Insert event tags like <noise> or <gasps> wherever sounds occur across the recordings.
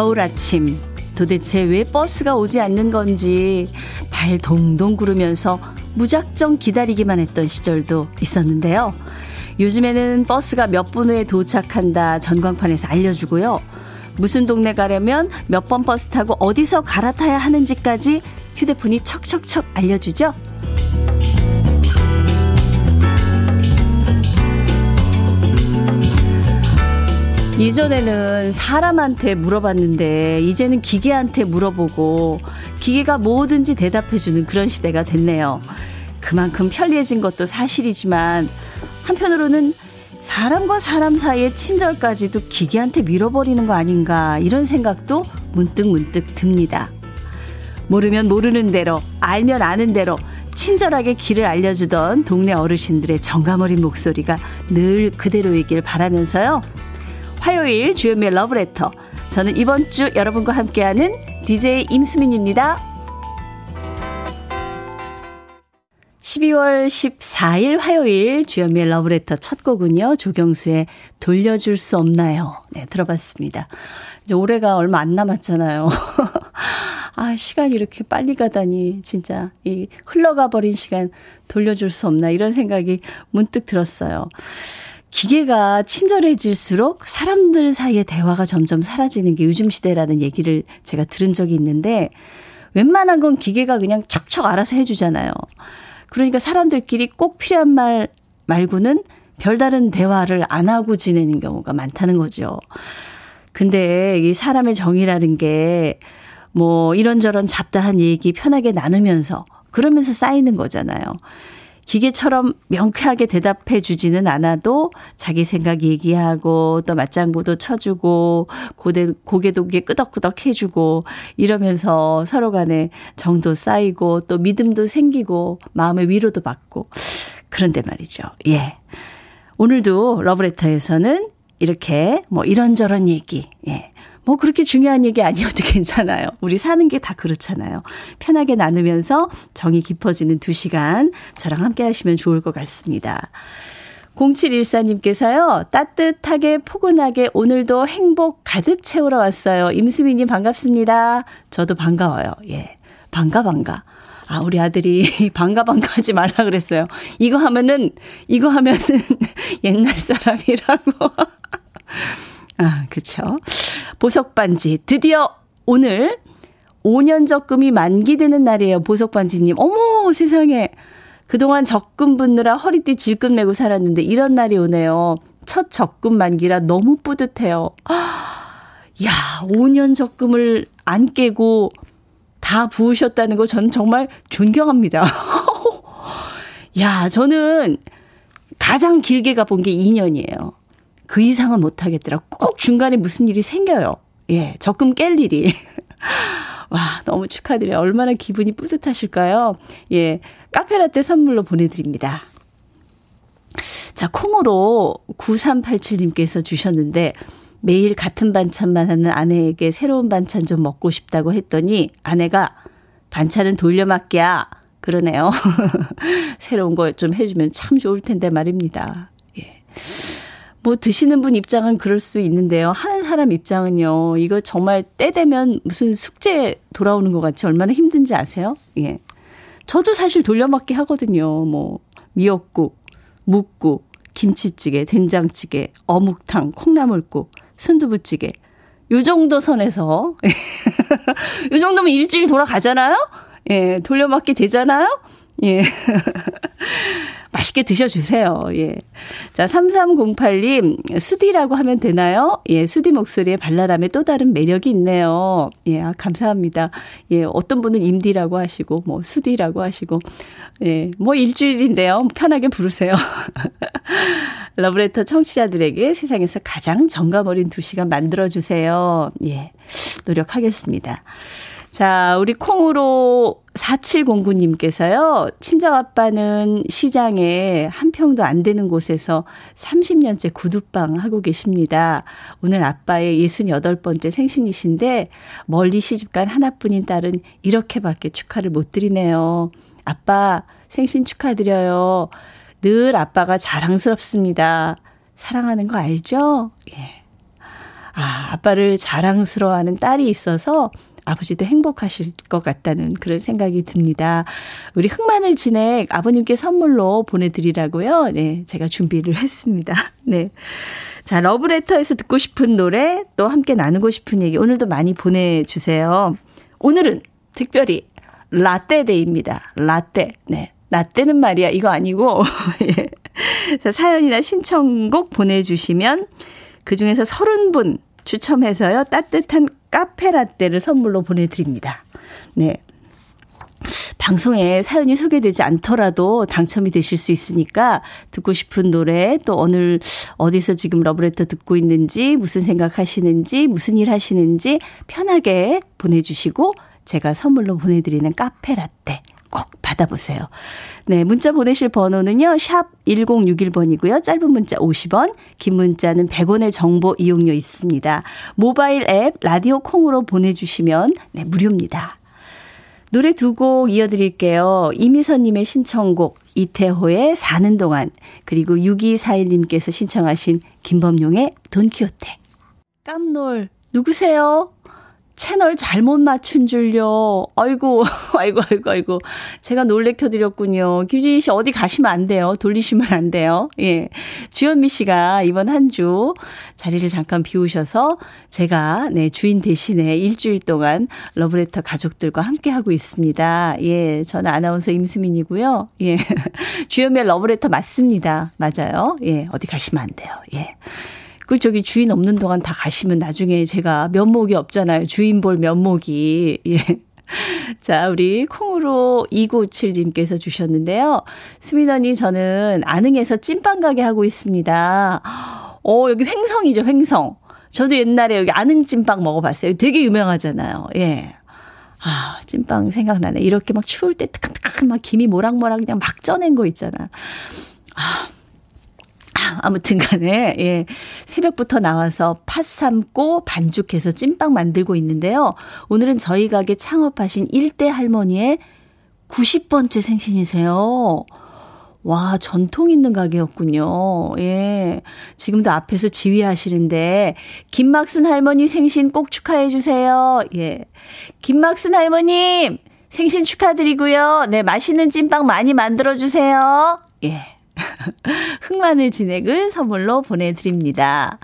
겨울 아침 도대체 왜 버스가 오지 않는 건지 발 동동 구르면서 무작정 기다리기만 했던 시절도 있었는데요. 요즘에는 버스가 몇 분 후에 도착한다 전광판에서 알려주고요. 무슨 동네 가려면 몇 번 버스 타고 어디서 갈아타야 하는지까지 휴대폰이 척척척 알려주죠. 이전에는 사람한테 물어봤는데 이제는 기계한테 물어보고 기계가 뭐든지 대답해주는 그런 시대가 됐네요. 그만큼 편리해진 것도 사실이지만 한편으로는 사람과 사람 사이의 친절까지도 기계한테 밀어버리는 거 아닌가 이런 생각도 문득 문득 듭니다. 모르면 모르는 대로 알면 아는 대로 친절하게 길을 알려주던 동네 어르신들의 정감 어린 목소리가 늘 그대로이길 바라면서요. 화요일 주연미의 러브레터. 저는 이번 주 여러분과 함께하는 DJ 임수민입니다. 12월 14일 화요일 주연미의 러브레터 첫 곡은요. 조경수의 돌려줄 수 없나요? 네, 들어봤습니다. 이제 올해가 얼마 안 남았잖아요. <laughs> 아, 시간이 이렇게 빨리 가다니, 진짜, 이 흘러가 버린 시간 돌려줄 수 없나, 이런 생각이 문득 들었어요. 기계가 친절해질수록 사람들 사이의 대화가 점점 사라지는 게 요즘 시대라는 얘기를 제가 들은 적이 있는데 웬만한 건 기계가 그냥 척척 알아서 해주잖아요. 그러니까 사람들끼리 꼭 필요한 말 말고는 별다른 대화를 안 하고 지내는 경우가 많다는 거죠. 근데 이 사람의 정이라는 게 뭐 이런저런 잡다한 얘기 편하게 나누면서 그러면서 쌓이는 거잖아요. 기계처럼 명쾌하게 대답해 주지는 않아도 자기 생각 얘기하고 또 맞장구도 쳐주고 고대, 고개도 끄덕끄덕 해주고 이러면서 서로 간에 정도 쌓이고 또 믿음도 생기고 마음의 위로도 받고 그런데 말이죠. 예. 오늘도 러브레터에서는 이렇게 뭐 이런저런 얘기, 예. 뭐 그렇게 중요한 얘기 아니어도 <laughs> 괜찮아요. 우리 사는 게 다 그렇잖아요. 편하게 나누면서 정이 깊어지는 두 시간 저랑 함께 하시면 좋을 것 같습니다. 0714님께서요, 따뜻하게 포근하게 오늘도 행복 가득 채우러 왔어요. 임수민님 반갑습니다. 저도 반가워요. 예. 반가, 반가. 아, 우리 아들이 <laughs> 반가, 반가 하지 말라 그랬어요. 이거 하면은, 이거 하면은 <laughs> 옛날 사람이라고. 아, 그쵸. 보석 반지. 드디어 오늘 5년 적금이 만기되는 날이에요. 보석 반지님. 어머, 세상에. 그동안 적금 붙느라 허리띠 질금 내고 살았는데 이런 날이 오네요. 첫 적금 만기라 너무 뿌듯해요. <gasps> 야, 5년 적금을 안 깨고 다 부으셨다는 거 저는 정말 존경합니다. <laughs> 야, 저는 가장 길게 가본 게 2년이에요. 그 이상은 못 하겠더라. 꼭 중간에 무슨 일이 생겨요. 예, 적금 깰 일이. <laughs> 와, 너무 축하드려요. 얼마나 기분이 뿌듯하실까요? 예, 카페라떼 선물로 보내드립니다. 자, 콩으로 9387님께서 주셨는데, 매일 같은 반찬만 하는 아내에게 새로운 반찬 좀 먹고 싶다고 했더니, 아내가 반찬은 돌려막기야. 그러네요. <laughs> 새로운 거 좀 해주면 참 좋을 텐데 말입니다. 예. 뭐 드시는 분 입장은 그럴 수 있는데요. 하는 사람 입장은요. 이거 정말 때 되면 무슨 숙제 돌아오는 것 같이 얼마나 힘든지 아세요? 예. 저도 사실 돌려막기 하거든요. 뭐 미역국, 묵국, 김치찌개, 된장찌개, 어묵탕, 콩나물국, 순두부찌개. 요 정도 선에서 <laughs> 요 정도면 일주일 돌아가잖아요? 예, 돌려막기 되잖아요? 예. <laughs> 맛있게 드셔주세요. 예. 자, 3308님, 수디라고 하면 되나요? 예, 수디 목소리에 발랄함에 또 다른 매력이 있네요. 예, 아, 감사합니다. 예, 어떤 분은 임디라고 하시고, 뭐, 수디라고 하시고, 예, 뭐 일주일인데요. 편하게 부르세요. <laughs> 러브레터 청취자들에게 세상에서 가장 정감 어린 두 시간 만들어주세요. 예, 노력하겠습니다. 자, 우리 콩으로 4709님께서요, 친정아빠는 시장에 한 평도 안 되는 곳에서 30년째 구두방 하고 계십니다. 오늘 아빠의 68번째 생신이신데, 멀리 시집간 하나뿐인 딸은 이렇게밖에 축하를 못 드리네요. 아빠, 생신 축하드려요. 늘 아빠가 자랑스럽습니다. 사랑하는 거 알죠? 예. 아, 아빠를 자랑스러워하는 딸이 있어서 아버지도 행복하실 것 같다는 그런 생각이 듭니다. 우리 흑마늘 진액 아버님께 선물로 보내드리라고요. 네, 제가 준비를 했습니다. <laughs> 네. 자, 러브레터에서 듣고 싶은 노래, 또 함께 나누고 싶은 얘기, 오늘도 많이 보내주세요. 오늘은 특별히 라떼데이입니다. 라떼. 네. 라떼는 말이야. 이거 아니고. <laughs> 예. 자, 사연이나 신청곡 보내주시면 그 중에서 30분 추첨해서요. 따뜻한 카페 라떼를 선물로 보내드립니다. 네. 방송에 사연이 소개되지 않더라도 당첨이 되실 수 있으니까 듣고 싶은 노래 또 오늘 어디서 지금 러브레터 듣고 있는지 무슨 생각 하시는지 무슨 일 하시는지 편하게 보내주시고 제가 선물로 보내드리는 카페 라떼 꼭 받아보세요. 네, 문자 보내실 번호는요. 샵 1061번이고요. 짧은 문자 50원, 긴 문자는 100원의 정보 이용료 있습니다. 모바일 앱 라디오 콩으로 보내주시면 네, 무료입니다. 노래 두 곡 이어드릴게요. 이미선님의 신청곡 이태호의 사는 동안 그리고 6241님께서 신청하신 김범용의 돈키호테 깜놀 누구세요? 채널 잘못 맞춘 줄요. 아이고, <laughs> 아이고, 아이고, 아이고. 제가 놀래켜드렸군요. 김지희 씨 어디 가시면 안 돼요. 돌리시면 안 돼요. 예. 주현미 씨가 이번 한 주 자리를 잠깐 비우셔서 제가 네, 주인 대신에 일주일 동안 러브레터 가족들과 함께 하고 있습니다. 예. 저는 아나운서 임수민이고요. 예. <laughs> 주현미의 러브레터 맞습니다. 맞아요. 예. 어디 가시면 안 돼요. 예. 그 저기 주인 없는 동안 다 가시면 나중에 제가 면목이 없잖아요. 주인 볼 면목이. 예. <laughs> 자, 우리 콩으로 2957님께서 주셨는데요. 수민 언니, 저는 안흥에서 찐빵 가게 하고 있습니다. 어, 여기 횡성이죠, 횡성. 저도 옛날에 여기 안흥 찐빵 먹어봤어요. 되게 유명하잖아요. 예. 아, 찐빵 생각나네. 이렇게 막 추울 때 뜨끈뜨끈 막 김이 모락모락 그냥 막 쪄낸 거 있잖아. 아, 아무튼 간에, 예. 새벽부터 나와서 팥 삶고 반죽해서 찐빵 만들고 있는데요. 오늘은 저희 가게 창업하신 1대 할머니의 90번째 생신이세요. 와, 전통 있는 가게였군요. 예. 지금도 앞에서 지휘하시는데, 김막순 할머니 생신 꼭 축하해주세요. 예. 김막순 할머님, 생신 축하드리고요. 네, 맛있는 찐빵 많이 만들어주세요. 예. <laughs> 흑마늘 진액을 선물로 보내드립니다.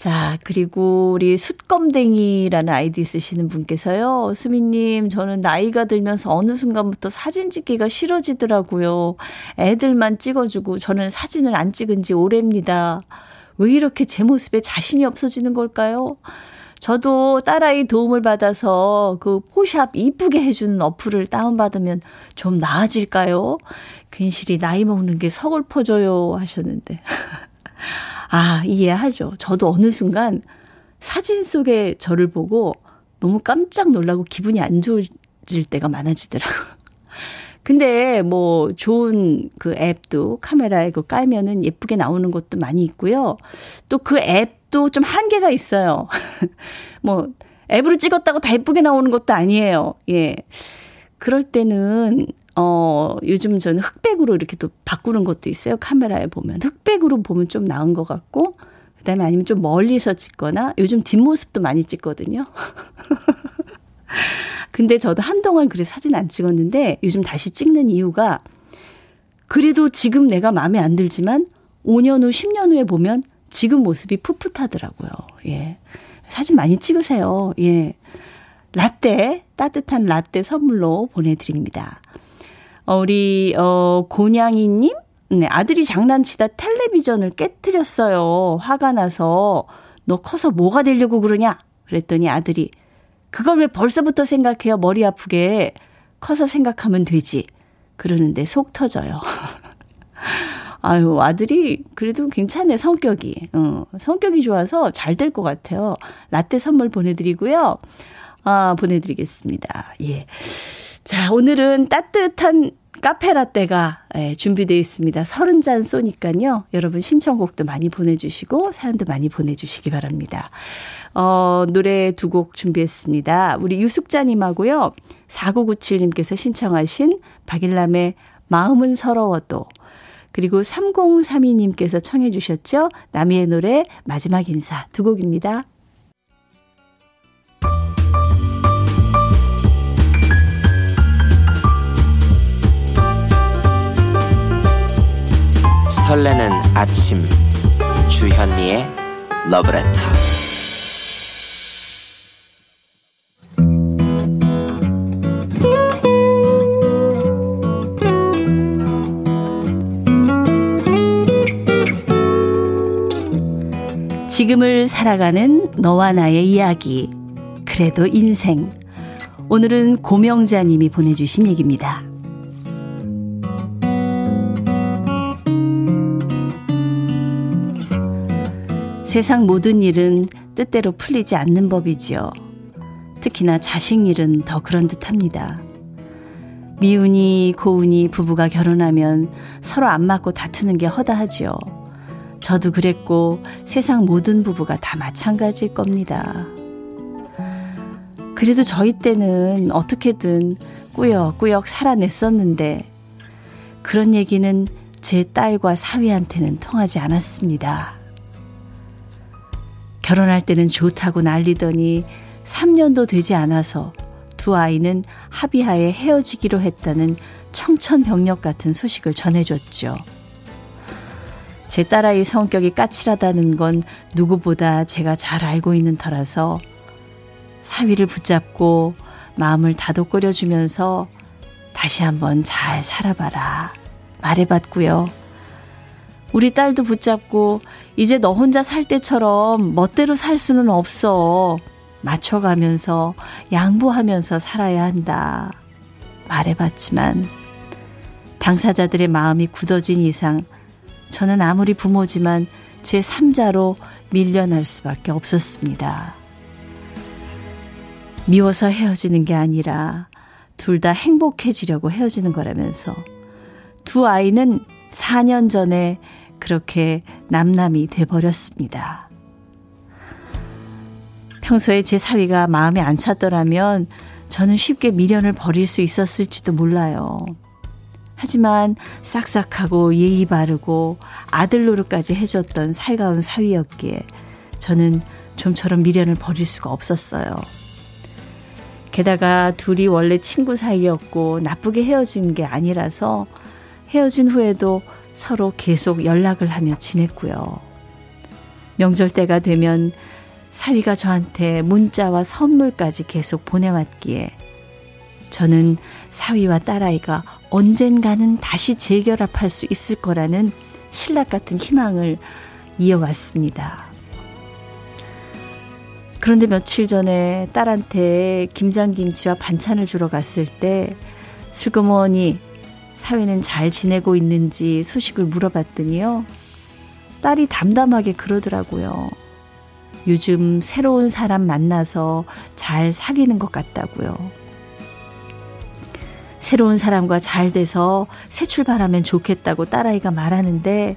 자, 그리고 우리 숯검댕이라는 아이디 쓰시는 분께서요. 수미님, 저는 나이가 들면서 어느 순간부터 사진 찍기가 싫어지더라고요. 애들만 찍어주고 저는 사진을 안 찍은 지 오래입니다. 왜 이렇게 제 모습에 자신이 없어지는 걸까요? 저도 딸아이 도움을 받아서 그 포샵 이쁘게 해주는 어플을 다운받으면 좀 나아질까요? 괜시리 나이 먹는 게 서글퍼져요 하셨는데. <laughs> 아, 이해하죠. 저도 어느 순간 사진 속에 저를 보고 너무 깜짝 놀라고 기분이 안 좋아질 때가 많아지더라고요. <laughs> 근데 뭐 좋은 그 앱도 카메라에 그 깔면은 예쁘게 나오는 것도 많이 있고요. 또 그 앱 도좀 한계가 있어요. <laughs> 뭐 앱으로 찍었다고 다 예쁘게 나오는 것도 아니에요. 예. 그럴 때는 어, 요즘 저는 흑백으로 이렇게 또 바꾸는 것도 있어요. 카메라에 보면. 흑백으로 보면 좀 나은 것 같고, 그 다음에 아니면 좀 멀리서 찍거나, 요즘 뒷모습도 많이 찍거든요. <laughs> 근데 저도 한동안 그래 사진 안 찍었는데, 요즘 다시 찍는 이유가, 그래도 지금 내가 마음에 안 들지만, 5년 후, 10년 후에 보면 지금 모습이 풋풋하더라고요. 예. 사진 많이 찍으세요. 예. 라떼, 따뜻한 라떼 선물로 보내드립니다. 어, 우리, 어, 고냥이님? 네, 아들이 장난치다 텔레비전을 깨뜨렸어요. 화가 나서, 너 커서 뭐가 되려고 그러냐? 그랬더니 아들이, 그걸 왜 벌써부터 생각해요? 머리 아프게. 커서 생각하면 되지. 그러는데 속 터져요. <laughs> 아유, 아들이 그래도 괜찮네, 성격이. 어, 성격이 좋아서 잘 될 것 같아요. 라떼 선물 보내드리고요. 아, 보내드리겠습니다. 예. 자, 오늘은 따뜻한 카페라떼가 예, 준비되어 있습니다. 서른 잔 쏘니까요. 여러분 신청곡도 많이 보내주시고 사연도 많이 보내주시기 바랍니다. 어, 노래 두 곡 준비했습니다. 우리 유숙자님하고요. 4997님께서 신청하신 박일남의 마음은 서러워도 그리고 3032님께서 청해 주셨죠. 남이의 노래 마지막 인사 두 곡입니다. 설레는 아침 주현미의 러브레터 지금을 살아가는 너와 나의 이야기 그래도 인생 오늘은 고명자님이 보내주신 얘기입니다. 세상 모든 일은 뜻대로 풀리지 않는 법이지요. 특히나 자식 일은 더 그런 듯 합니다. 미운이, 고운이 부부가 결혼하면 서로 안 맞고 다투는 게 허다하지요. 저도 그랬고 세상 모든 부부가 다 마찬가지일 겁니다. 그래도 저희 때는 어떻게든 꾸역꾸역 살아냈었는데 그런 얘기는 제 딸과 사위한테는 통하지 않았습니다. 결혼할 때는 좋다고 난리더니 3년도 되지 않아서 두 아이는 합의하에 헤어지기로 했다는 청천벽력 같은 소식을 전해줬죠. 제 딸아이 성격이 까칠하다는 건 누구보다 제가 잘 알고 있는 터라서 사위를 붙잡고 마음을 다독거려 주면서 다시 한번 잘 살아봐라 말해봤고요. 우리 딸도 붙잡고 이제 너 혼자 살 때처럼 멋대로 살 수는 없어. 맞춰가면서 양보하면서 살아야 한다. 말해봤지만 당사자들의 마음이 굳어진 이상 저는 아무리 부모지만 제 3자로 밀려날 수밖에 없었습니다. 미워서 헤어지는 게 아니라 둘 다 행복해지려고 헤어지는 거라면서 두 아이는 4년 전에 그렇게 남남이 돼버렸습니다. 평소에 제 사위가 마음에 안 찼더라면 저는 쉽게 미련을 버릴 수 있었을지도 몰라요. 하지만 싹싹하고 예의 바르고 아들 노릇까지 해줬던 살가운 사위였기에 저는 좀처럼 미련을 버릴 수가 없었어요. 게다가 둘이 원래 친구 사이였고 나쁘게 헤어진 게 아니라서 헤어진 후에도 서로 계속 연락을 하며 지냈고요. 명절 때가 되면 사위가 저한테 문자와 선물까지 계속 보내왔기에 저는 사위와 딸아이가 언젠가는 다시 재결합할 수 있을 거라는 신락 같은 희망을 이어왔습니다. 그런데 며칠 전에 딸한테 김장김치와 반찬을 주러 갔을 때 슬그머니 사위는 잘 지내고 있는지 소식을 물어봤더니요. 딸이 담담하게 그러더라고요. 요즘 새로운 사람 만나서 잘 사귀는 것 같다고요. 새로운 사람과 잘 돼서 새 출발하면 좋겠다고 딸아이가 말하는데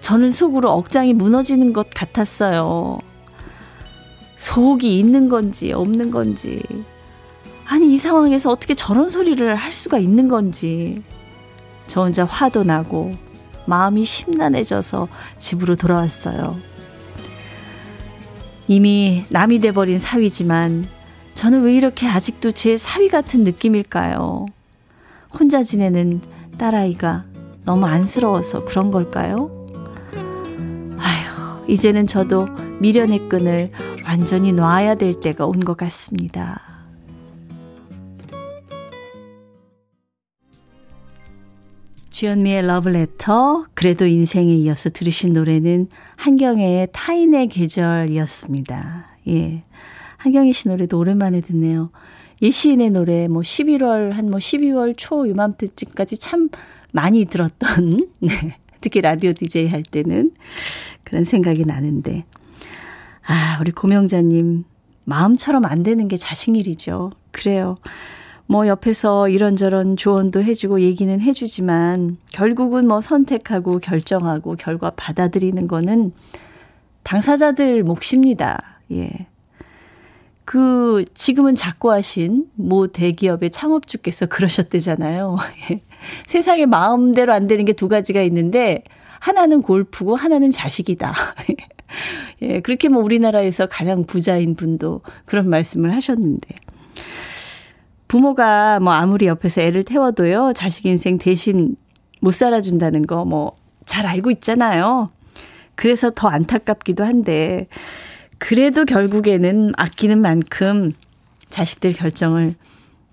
저는 속으로 억장이 무너지는 것 같았어요. 속이 있는 건지 없는 건지 아니, 이 상황에서 어떻게 저런 소리를 할 수가 있는 건지. 저 혼자 화도 나고 마음이 심란해져서 집으로 돌아왔어요. 이미 남이 돼버린 사위지만 저는 왜 이렇게 아직도 제 사위 같은 느낌일까요? 혼자 지내는 딸아이가 너무 안쓰러워서 그런 걸까요? 아휴, 이제는 저도 미련의 끈을 완전히 놔야 될 때가 온 것 같습니다. 주현미의 러브레터, 그래도 인생에 이어서 들으신 노래는 한경애의 타인의 계절이었습니다. 예. 한경애 씨 노래도 오랜만에 듣네요. 이 시인의 노래, 뭐 11월, 한 뭐 12월 초 요맘때쯤까지 참 많이 들었던, <laughs> 네. 특히 라디오 DJ 할 때는 그런 생각이 나는데. 아, 우리 고명자 님, 마음처럼 안 되는 게 자식 일이죠. 그래요. 뭐 옆에서 이런저런 조언도 해주고 얘기는 해주지만 결국은 뭐 선택하고 결정하고 결과 받아들이는 거는 당사자들 몫입니다. 예. 그 지금은 작고 하신 모 대기업의 창업주께서 그러셨대잖아요. <laughs> 예. 세상에 마음대로 안 되는 게 두 가지가 있는데 하나는 골프고 하나는 자식이다. <laughs> 예, 그렇게 뭐 우리나라에서 가장 부자인 분도 그런 말씀을 하셨는데 부모가 뭐 아무리 옆에서 애를 태워도요, 자식 인생 대신 못 살아준다는 거, 뭐, 잘 알고 있잖아요. 그래서 더 안타깝기도 한데, 그래도 결국에는 아끼는 만큼 자식들 결정을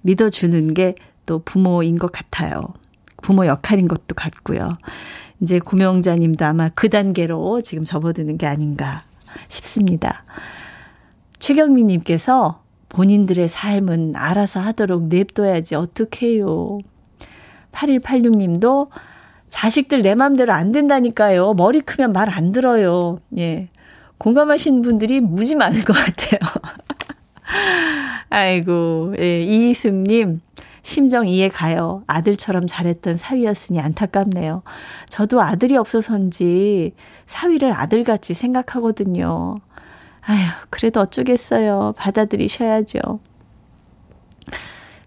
믿어주는 게 또 부모인 것 같아요. 부모 역할인 것도 같고요. 이제 고명자님도 아마 그 단계로 지금 접어드는 게 아닌가 싶습니다. 최경민님께서 본인들의 삶은 알아서 하도록 냅둬야지 어떡해요. 8186님도 자식들 내 맘대로 안 된다니까요. 머리 크면 말 안 들어요. 예. 공감하시는 분들이 무지 많은 것 같아요. <laughs> 아이고, 예, 이희승님, 심정 이해 가요. 아들처럼 잘했던 사위였으니 안타깝네요. 저도 아들이 없어서인지 사위를 아들같이 생각하거든요. 아휴, 그래도 어쩌겠어요. 받아들이셔야죠.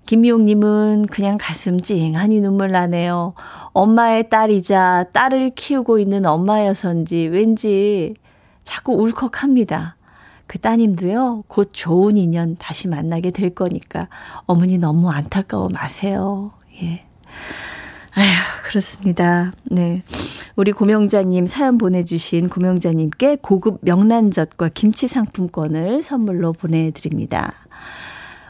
김미용님은 그냥 가슴 찡하니 눈물 나네요. 엄마의 딸이자 딸을 키우고 있는 엄마여서인지 왠지 자꾸 울컥합니다. 그 따님도요, 곧 좋은 인연 다시 만나게 될 거니까 어머니 너무 안타까워 마세요. 예. 아휴, 그렇습니다. 네. 우리 고명자님 사연 보내주신 고명자님께 고급 명란젓과 김치 상품권을 선물로 보내드립니다.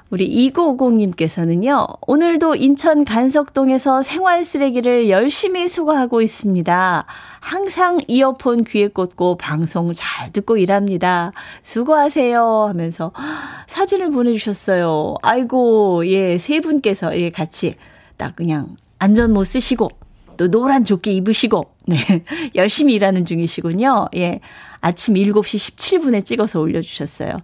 우리 2950님께서는요, 오늘도 인천 간석동에서 생활 쓰레기를 열심히 수거하고 있습니다. 항상 이어폰 귀에 꽂고 방송 잘 듣고 일합니다. 수고하세요. 하면서 사진을 보내주셨어요. 아이고, 예, 세 분께서 예, 같이 딱 그냥 안전모 쓰시고, 또 노란 조끼 입으시고, 네, <laughs> 열심히 일하는 중이시군요. 예, 아침 7시 17분에 찍어서 올려주셨어요.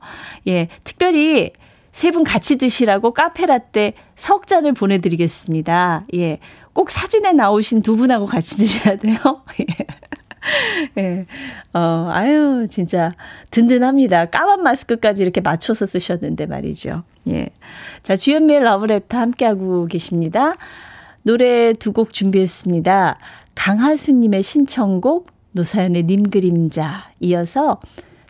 예, 특별히 세 분 같이 드시라고 카페라떼 석 잔을 보내드리겠습니다. 예, 꼭 사진에 나오신 두 분하고 같이 드셔야 돼요. <laughs> 예. 예. 어, 아유, 진짜 든든합니다. 까만 마스크까지 이렇게 맞춰서 쓰셨는데 말이죠. 예. 자, 주연미의 러브레터 함께하고 계십니다. 노래 두 곡 준비했습니다. 강하수님의 신청곡 노사연의 님 그림자 이어서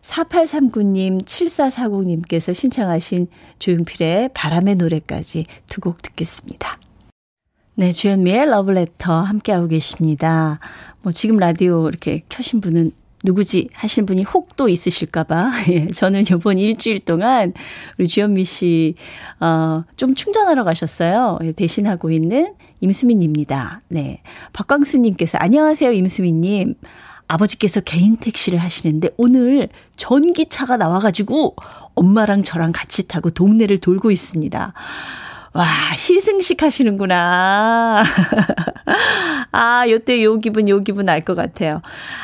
4839님, 7440님께서 신청하신 조용필의 바람의 노래까지 두 곡 듣겠습니다. 네, 주현미의 러브레터 함께하고 계십니다. 뭐 지금 라디오 이렇게 켜신 분은 누구지 하신 분이 혹또 있으실까봐. <laughs> 예, 저는 요번 일주일 동안 우리 주현미 씨, 어, 좀 충전하러 가셨어요. 예, 대신하고 있는 임수민입니다. 네. 박광수님께서 안녕하세요, 임수민님. 아버지께서 개인 택시를 하시는데 오늘 전기차가 나와가지고 엄마랑 저랑 같이 타고 동네를 돌고 있습니다. 와, 시승식 하시는구나. <laughs> 아, 요때 요 기분, 요 기분 알 것 같아요.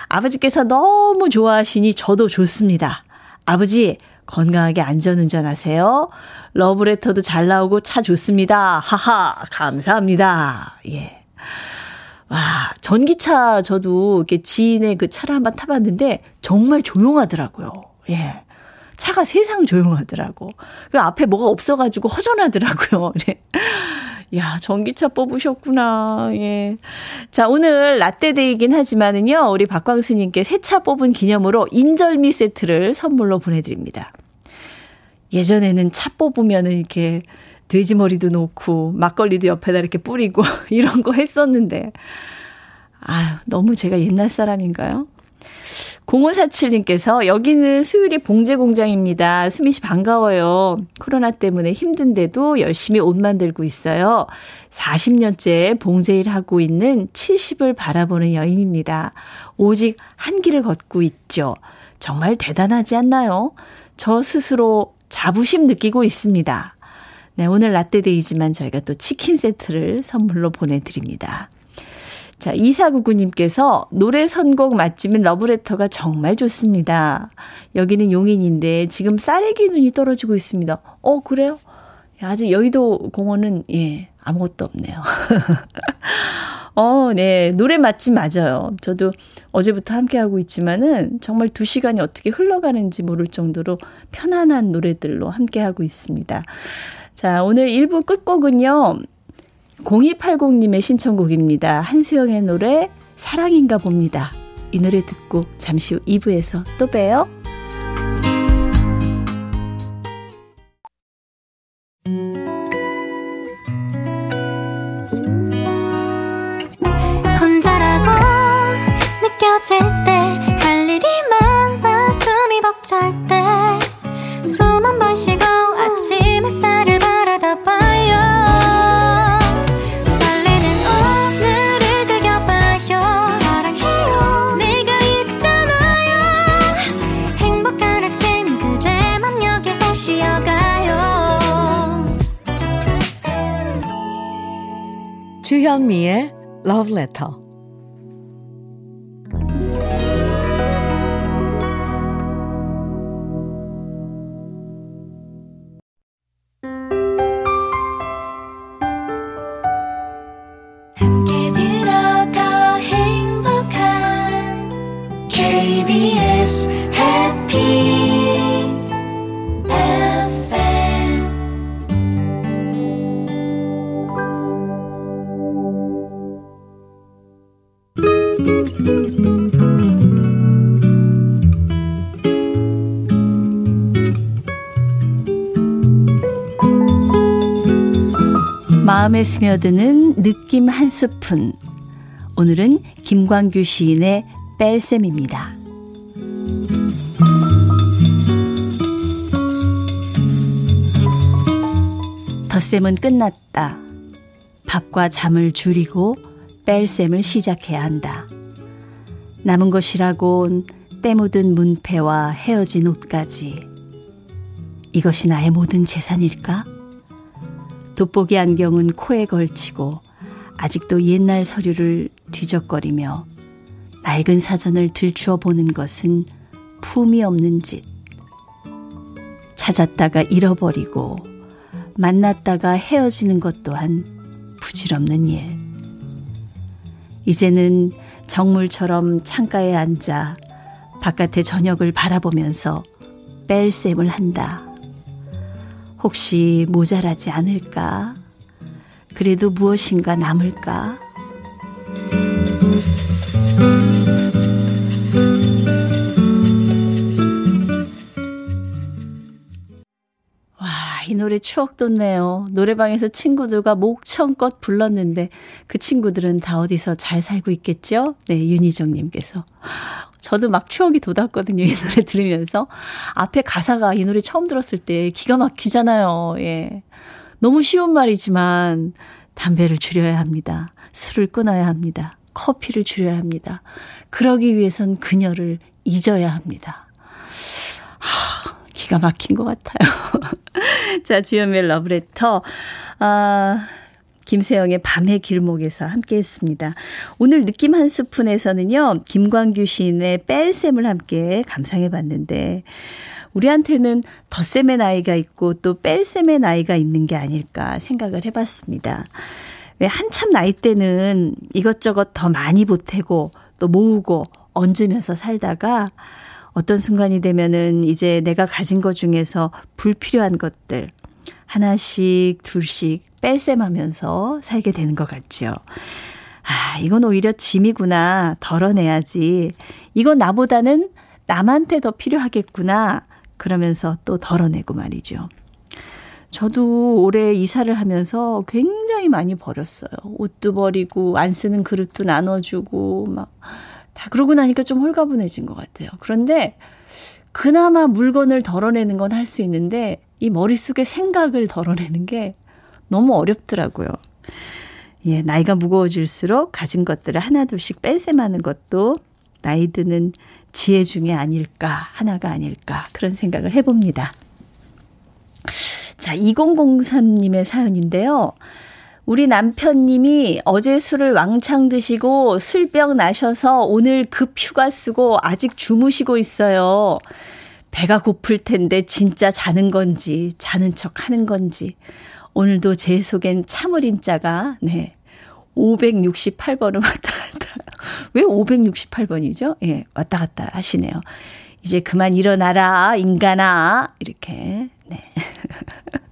아버지께서 너무 좋아하시니 저도 좋습니다. 아버지, 건강하게 안전운전 하세요. 러브레터도 잘 나오고 차 좋습니다. 하하, 감사합니다. 예. 와, 전기차 저도 이렇게 지인의 그 차를 한번 타봤는데 정말 조용하더라고요. 예. 차가 세상 조용하더라고. 그 앞에 뭐가 없어가지고 허전하더라고요. <laughs> 네. 야, 전기차 뽑으셨구나. 예. 자, 오늘 라떼데이긴 하지만은요, 우리 박광수님께 새 차 뽑은 기념으로 인절미 세트를 선물로 보내드립니다. 예전에는 차 뽑으면은 이렇게 돼지 머리도 놓고 막걸리도 옆에다 이렇게 뿌리고 <laughs> 이런 거 했었는데, 아유, 너무 제가 옛날 사람인가요? 0547님께서 여기는 수유리 봉제 공장입니다. 수미 씨 반가워요. 코로나 때문에 힘든데도 열심히 옷 만들고 있어요. 40년째 봉제 일 하고 있는 70을 바라보는 여인입니다. 오직 한 길을 걷고 있죠. 정말 대단하지 않나요? 저 스스로 자부심 느끼고 있습니다. 네, 오늘 라떼데이지만 저희가 또 치킨 세트를 선물로 보내드립니다. 자, 2499님께서 노래 선곡 맛집인 러브레터가 정말 좋습니다. 여기는 용인인데 지금 쌀래기 눈이 떨어지고 있습니다. 어, 그래요? 아직 여의도 공원은, 예, 아무것도 없네요. <laughs> 어, 네. 노래 맛집 맞아요. 저도 어제부터 함께하고 있지만은 정말 두 시간이 어떻게 흘러가는지 모를 정도로 편안한 노래들로 함께하고 있습니다. 자, 오늘 1부 끝곡은요. 0280님의 신청곡입니다. 한수영의 노래 사랑인가 봅니다. 이 노래 듣고 잠시 후 2부에서 또 봬요. 지칠 때할 일이 많아 숨이 벅찰 때 주현미의 Love Letter. 마음에 스며드는 느낌 한 스푼. 오늘은 김광규 시인의 뺄셈입니다. 덧셈은 끝났다. 밥과 잠을 줄이고 뺄셈을 시작해야 한다. 남은 것이라곤 때 묻은 문패와 헤어진 옷까지. 이것이 나의 모든 재산일까? 돋보기 안경은 코에 걸치고 아직도 옛날 서류를 뒤적거리며 낡은 사전을 들추어 보는 것은 품이 없는 짓. 찾았다가 잃어버리고 만났다가 헤어지는 것 또한 부질없는 일. 이제는 정물처럼 창가에 앉아 바깥의 저녁을 바라보면서 뺄셈을 한다. 혹시 모자라지 않을까? 그래도 무엇인가 남을까? 와, 이 노래 추억 돋네요. 노래방에서 친구들과 목청껏 불렀는데 그 친구들은 다 어디서 잘 살고 있겠죠? 네, 윤희정님께서. 저도 막 추억이 돋았거든요. 이 노래 들으면서. 앞에 가사가 이 노래 처음 들었을 때 기가 막히잖아요. 예. 너무 쉬운 말이지만 담배를 줄여야 합니다. 술을 끊어야 합니다. 커피를 줄여야 합니다. 그러기 위해선 그녀를 잊어야 합니다. 하, 기가 막힌 것 같아요. <laughs> 자, 주연미의 러브레터. 아, 김세영의 밤의 길목에서 함께 했습니다. 오늘 느낌 한 스푼에서는요, 김광규 시인의 뺄셈을 함께 감상해 봤는데, 우리한테는 덧셈의 나이가 있고 또 뺄셈의 나이가 있는 게 아닐까 생각을 해봤습니다. 왜 한참 나이 때는 이것저것 더 많이 보태고 또 모으고 얹으면서 살다가 어떤 순간이 되면은 이제 내가 가진 것 중에서 불필요한 것들 하나씩 둘씩 뺄셈하면서 살게 되는 것 같죠. 아, 이건 오히려 짐이구나. 덜어내야지. 이건 나보다는 남한테 더 필요하겠구나. 그러면서 또 덜어내고 말이죠. 저도 올해 이사를 하면서 굉장히 많이 버렸어요. 옷도 버리고, 안 쓰는 그릇도 나눠주고, 막, 다 그러고 나니까 좀 홀가분해진 것 같아요. 그런데, 그나마 물건을 덜어내는 건 할 수 있는데, 이 머릿속에 생각을 덜어내는 게 너무 어렵더라고요. 예, 나이가 무거워질수록 가진 것들을 하나둘씩 뺄셈하는 것도 나이 드는 지혜 중에 아닐까, 하나가 아닐까, 그런 생각을 해봅니다. 자, 2003님의 사연인데요. 우리 남편님이 어제 술을 왕창 드시고 술병 나셔서 오늘 급 휴가 쓰고 아직 주무시고 있어요. 배가 고플 텐데 진짜 자는 건지, 자는 척 하는 건지. 오늘도 제 속엔 참을인 자가, 네. 568번을 왔다 갔다. 왜 568번이죠? 예, 왔다 갔다 하시네요. 이제 그만 일어나라, 인간아. 이렇게, 네.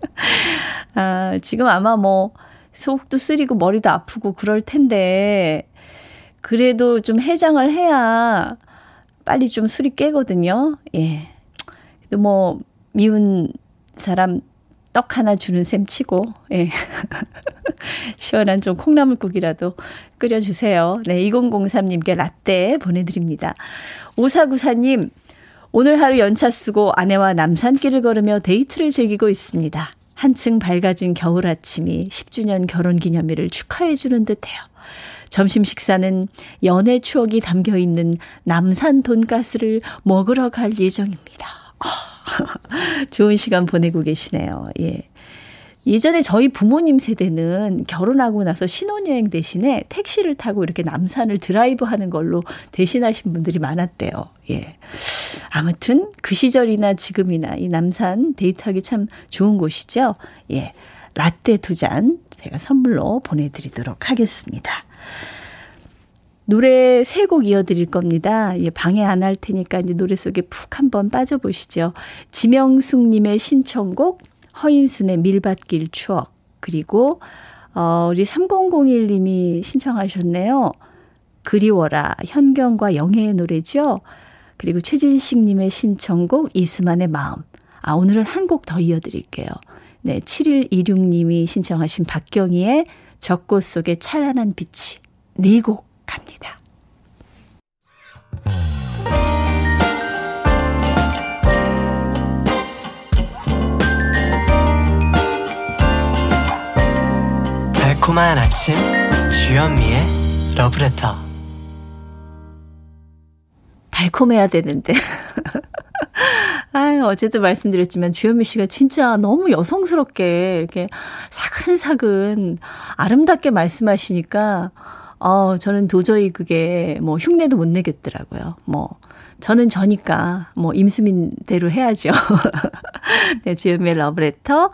<laughs> 아, 지금 아마 뭐, 속도 쓰리고 머리도 아프고 그럴 텐데, 그래도 좀 해장을 해야 빨리 좀 술이 깨거든요. 예. 뭐, 미운 사람 떡 하나 주는 셈 치고, 예. <laughs> 시원한 좀 콩나물국이라도 끓여주세요. 네, 2003님께 라떼 보내드립니다. 5494님, 오늘 하루 연차 쓰고 아내와 남산길을 걸으며 데이트를 즐기고 있습니다. 한층 밝아진 겨울 아침이 10주년 결혼 기념일을 축하해주는 듯해요. 점심 식사는 연애 추억이 담겨 있는 남산 돈가스를 먹으러 갈 예정입니다. <laughs> 좋은 시간 보내고 계시네요. 예. 예전에 저희 부모님 세대는 결혼하고 나서 신혼여행 대신에 택시를 타고 이렇게 남산을 드라이브 하는 걸로 대신하신 분들이 많았대요. 예. 아무튼 그 시절이나 지금이나 이 남산 데이트하기 참 좋은 곳이죠. 예. 라떼 두 잔 제가 선물로 보내드리도록 하겠습니다. 노래 세 곡 이어드릴 겁니다. 예, 방해 안 할 테니까 이제 노래 속에 푹 한번 빠져보시죠. 지명숙님의 신청곡, 허인순의 밀밭길 추억, 그리고, 어, 우리 3001님이 신청하셨네요. 그리워라, 현경과 영애의 노래죠. 그리고 최진식님의 신청곡, 이수만의 마음. 아, 오늘은 한 곡 더 이어드릴게요. 네, 7126님이 신청하신 박경희의 적꽃 속의 찬란한 빛이. 네 곡 갑니다. 달콤한 아침 주현미의 러브레터 달콤해야 되는데 <laughs> 아, 어제도 말씀드렸지만 주현미 씨가 진짜 너무 여성스럽게 이렇게 사근사근 아름답게 말씀하시니까 어, 저는 도저히 그게 뭐 흉내도 못 내겠더라고요. 뭐 저는 저니까 뭐 임수민대로 해야죠. <laughs> 네, 주현미의 러브레터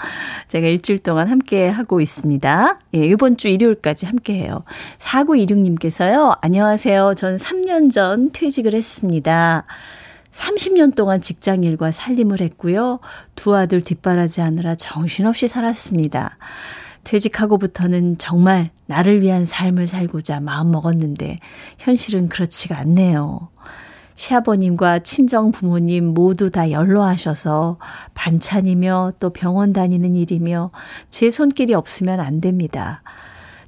제가 일주일 동안 함께 하고 있습니다. 예, 이번 주 일요일까지 함께 해요. 4926님께서요. 안녕하세요. 전 3년 전 퇴직을 했습니다. 30년 동안 직장 일과 살림을 했고요. 두 아들 뒷바라지 하느라 정신없이 살았습니다. 퇴직하고부터는 정말 나를 위한 삶을 살고자 마음먹었는데 현실은 그렇지가 않네요. 시아버님과 친정 부모님 모두 다 연로하셔서 반찬이며 또 병원 다니는 일이며 제 손길이 없으면 안 됩니다.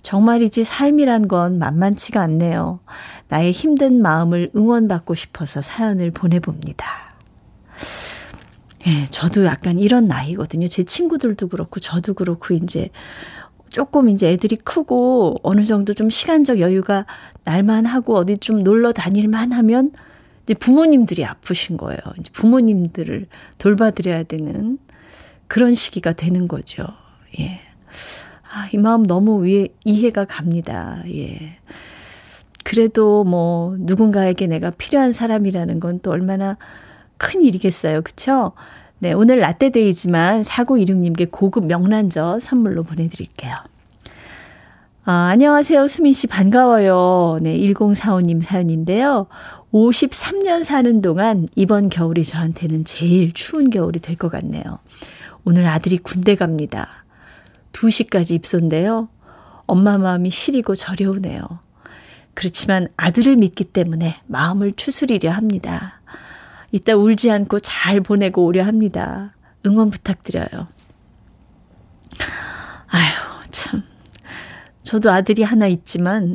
정말이지 삶이란 건 만만치가 않네요. 나의 힘든 마음을 응원받고 싶어서 사연을 보내봅니다. 예, 저도 약간 이런 나이거든요. 제 친구들도 그렇고 저도 그렇고 이제 조금 이제 애들이 크고 어느 정도 좀 시간적 여유가 날만 하고 어디 좀 놀러 다닐만 하면 이제 부모님들이 아프신 거예요. 이제 부모님들을 돌봐드려야 되는 그런 시기가 되는 거죠. 예. 아, 이 마음 너무 위에 이해가 갑니다. 예. 그래도 뭐 누군가에게 내가 필요한 사람이라는 건 또 얼마나 큰 일이겠어요. 그쵸? 네, 오늘 라떼데이지만 4926님께 고급 명란젓 선물로 보내드릴게요. 아, 안녕하세요. 수민 씨 반가워요. 네, 1045님 사연인데요. 53년 사는 동안 이번 겨울이 저한테는 제일 추운 겨울이 될 것 같네요. 오늘 아들이 군대 갑니다. 2시까지 입소인데요. 엄마 마음이 시리고 저려오네요. 그렇지만 아들을 믿기 때문에 마음을 추스리려 합니다. 이따 울지 않고 잘 보내고 오려 합니다. 응원 부탁드려요. 아휴, 참. 저도 아들이 하나 있지만,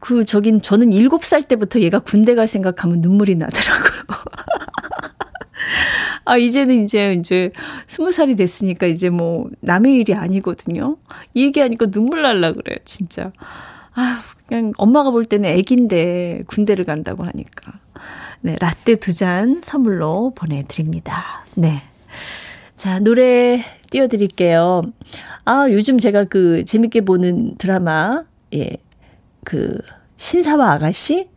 그, 저긴, 저는 7살 때부터 얘가 군대 갈 생각하면 눈물이 나더라고요. <laughs> 아, 이제는 이제, 이제, 20살이 됐으니까 이제 뭐, 남의 일이 아니거든요. 이 얘기하니까 눈물 날라 그래요, 진짜. 아 그냥 엄마가 볼 때는 애긴데 군대를 간다고 하니까. 네, 라떼 두 잔 선물로 보내드립니다. 네. 자, 노래 띄워드릴게요. 아, 요즘 제가 그 재밌게 보는 드라마, 예, 그, 신사와 아가씨?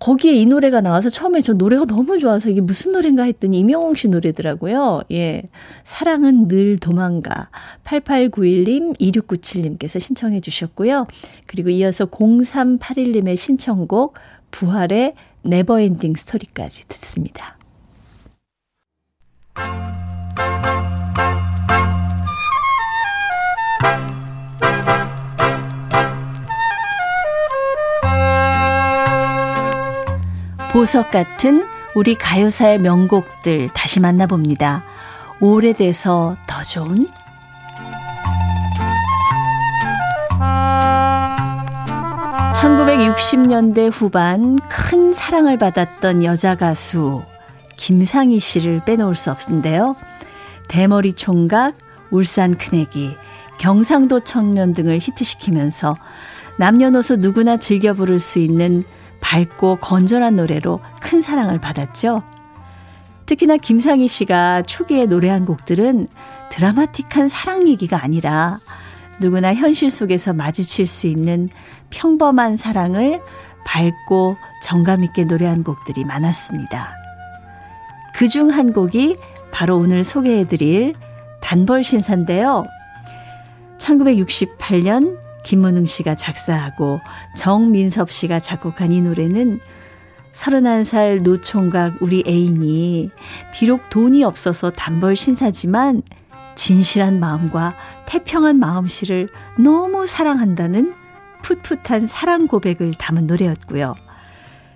거기에 이 노래가 나와서 처음에 저 노래가 너무 좋아서 이게 무슨 노래인가 했더니 이명웅 씨 노래더라고요. 예. 사랑은 늘 도망가. 8891님, 2697님께서 신청해 주셨고요. 그리고 이어서 0381님의 신청곡 부활의 Never Ending Story까지 듣습니다. 보석 같은 우리 가요사의 명곡들 다시 만나봅니다. 오래돼서 더 좋은 1960년대 후반 큰 사랑을 받았던 여자 가수 김상희 씨를 빼놓을 수 없는데요. 대머리 총각, 울산 큰애기, 경상도 청년 등을 히트시키면서 남녀노소 누구나 즐겨 부를 수 있는 밝고 건전한 노래로 큰 사랑을 받았죠. 특히나 김상희 씨가 초기에 노래한 곡들은 드라마틱한 사랑 얘기가 아니라 누구나 현실 속에서 마주칠 수 있는 평범한 사랑을 밝고 정감 있게 노래한 곡들이 많았습니다. 그 중 한 곡이 바로 오늘 소개해드릴 단벌 신사인데요. 1968년 김문흥 씨가 작사하고 정민섭 씨가 작곡한 이 노래는 31살 노총각 우리 애인이 비록 돈이 없어서 단벌 신사지만 진실한 마음과 태평한 마음씨를 너무 사랑한다는 풋풋한 사랑 고백을 담은 노래였고요.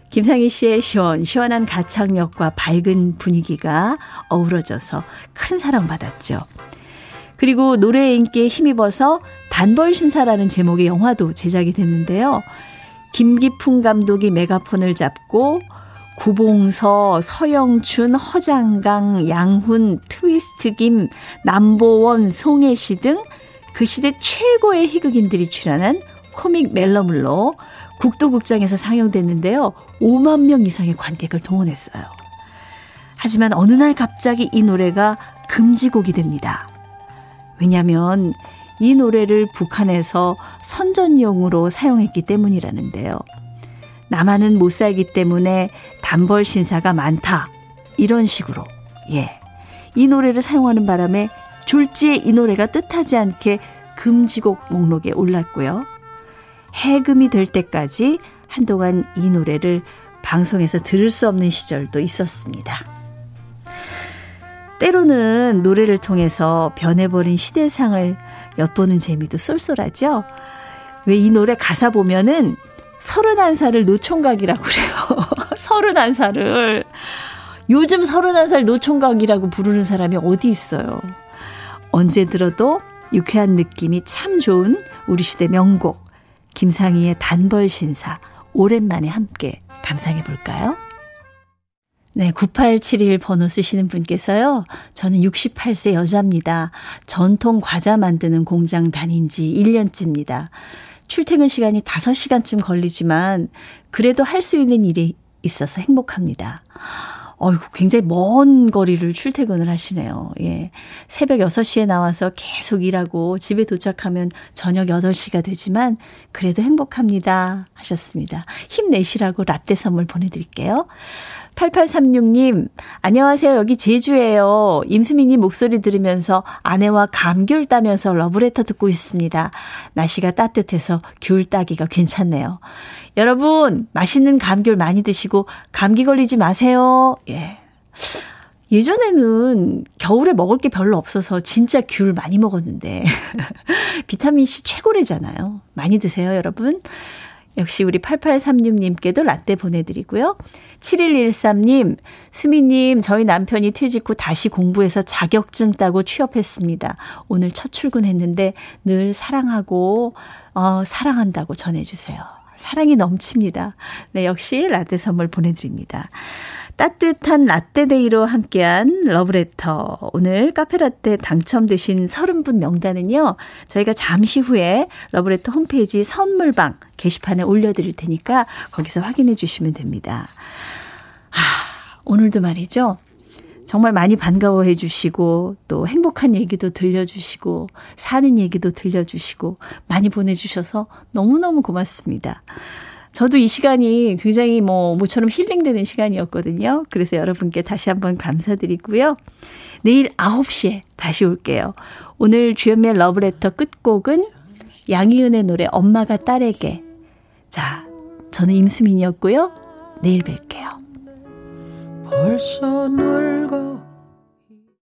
김상희 씨의 시원시원한 가창력과 밝은 분위기가 어우러져서 큰 사랑받았죠. 그리고 노래의 인기에 힘입어서 단벌 신사라는 제목의 영화도 제작이 됐는데요. 김기풍 감독이 메가폰을 잡고 구봉서, 서영춘, 허장강, 양훈, 트위스트김, 남보원, 송혜씨 등그 시대 최고의 희극인들이 출연한 코믹 멜로물로 국도극장에서 상영됐는데요. 5만 명 이상의 관객을 동원했어요. 하지만 어느 날 갑자기 이 노래가 금지곡이 됩니다. 왜냐하면 이 노래를 북한에서 선전용으로 사용했기 때문이라는데요. 남한은 못 살기 때문에 단벌 신사가 많다. 이런 식으로. 예. 이 노래를 사용하는 바람에 졸지에 이 노래가 뜻하지 않게 금지곡 목록에 올랐고요. 해금이 될 때까지 한동안 이 노래를 방송에서 들을 수 없는 시절도 있었습니다. 때로는 노래를 통해서 변해버린 시대상을 엿보는 재미도 쏠쏠하죠? 왜 이 노래 가사 보면은 31살을 노총각이라고 그래요. <laughs> 31살을. 요즘 31살 노총각이라고 부르는 사람이 어디 있어요. 언제 들어도 유쾌한 느낌이 참 좋은 우리 시대 명곡. 김상희의 단벌 신사. 오랜만에 함께 감상해 볼까요? 네, 9871 번호 쓰시는 분께서요. 저는 68세 여자입니다. 전통 과자 만드는 공장 다닌 지 1년째입니다. 출퇴근 시간이 5시간쯤 걸리지만 그래도 할 수 있는 일이 있어서 행복합니다. 어이구, 굉장히 먼 거리를 출퇴근을 하시네요. 예. 새벽 6시에 나와서 계속 일하고 집에 도착하면 저녁 8시가 되지만 그래도 행복합니다. 하셨습니다. 힘내시라고 라떼 선물 보내드릴게요. 8836님, 안녕하세요. 여기 제주예요. 임수미님 목소리 들으면서 아내와 감귤 따면서 러브레터 듣고 있습니다. 날씨가 따뜻해서 귤 따기가 괜찮네요. 여러분, 맛있는 감귤 많이 드시고 감기 걸리지 마세요. 예. 예전에는 겨울에 먹을 게 별로 없어서 진짜 귤 많이 먹었는데 <laughs> 비타민C 최고래잖아요. 많이 드세요, 여러분. 역시 우리 8836님께도 라떼 보내드리고요. 7113님, 수미님, 저희 남편이 퇴직 후 다시 공부해서 자격증 따고 취업했습니다. 오늘 첫 출근했는데 늘 사랑하고, 어, 사랑한다고 전해주세요. 사랑이 넘칩니다. 네, 역시 라떼 선물 보내드립니다. 따뜻한 라떼데이로 함께한 러브레터. 오늘 카페라떼 당첨되신 30분 명단은요, 저희가 잠시 후에 러브레터 홈페이지 선물방 게시판에 올려드릴 테니까 거기서 확인해 주시면 됩니다. 하, 오늘도 말이죠. 정말 많이 반가워해 주시고 또 행복한 얘기도 들려주시고 사는 얘기도 들려주시고 많이 보내주셔서 너무너무 고맙습니다. 저도 이 시간이 굉장히 뭐 모처럼 힐링되는 시간이었거든요. 그래서 여러분께 다시 한번 감사드리고요. 내일 9시에 다시 올게요. 오늘 주연미의 러브레터 끝곡은 양희은의 노래 엄마가 딸에게. 자, 저는 임수민이었고요. 내일 뵐게요. 벌써 늙어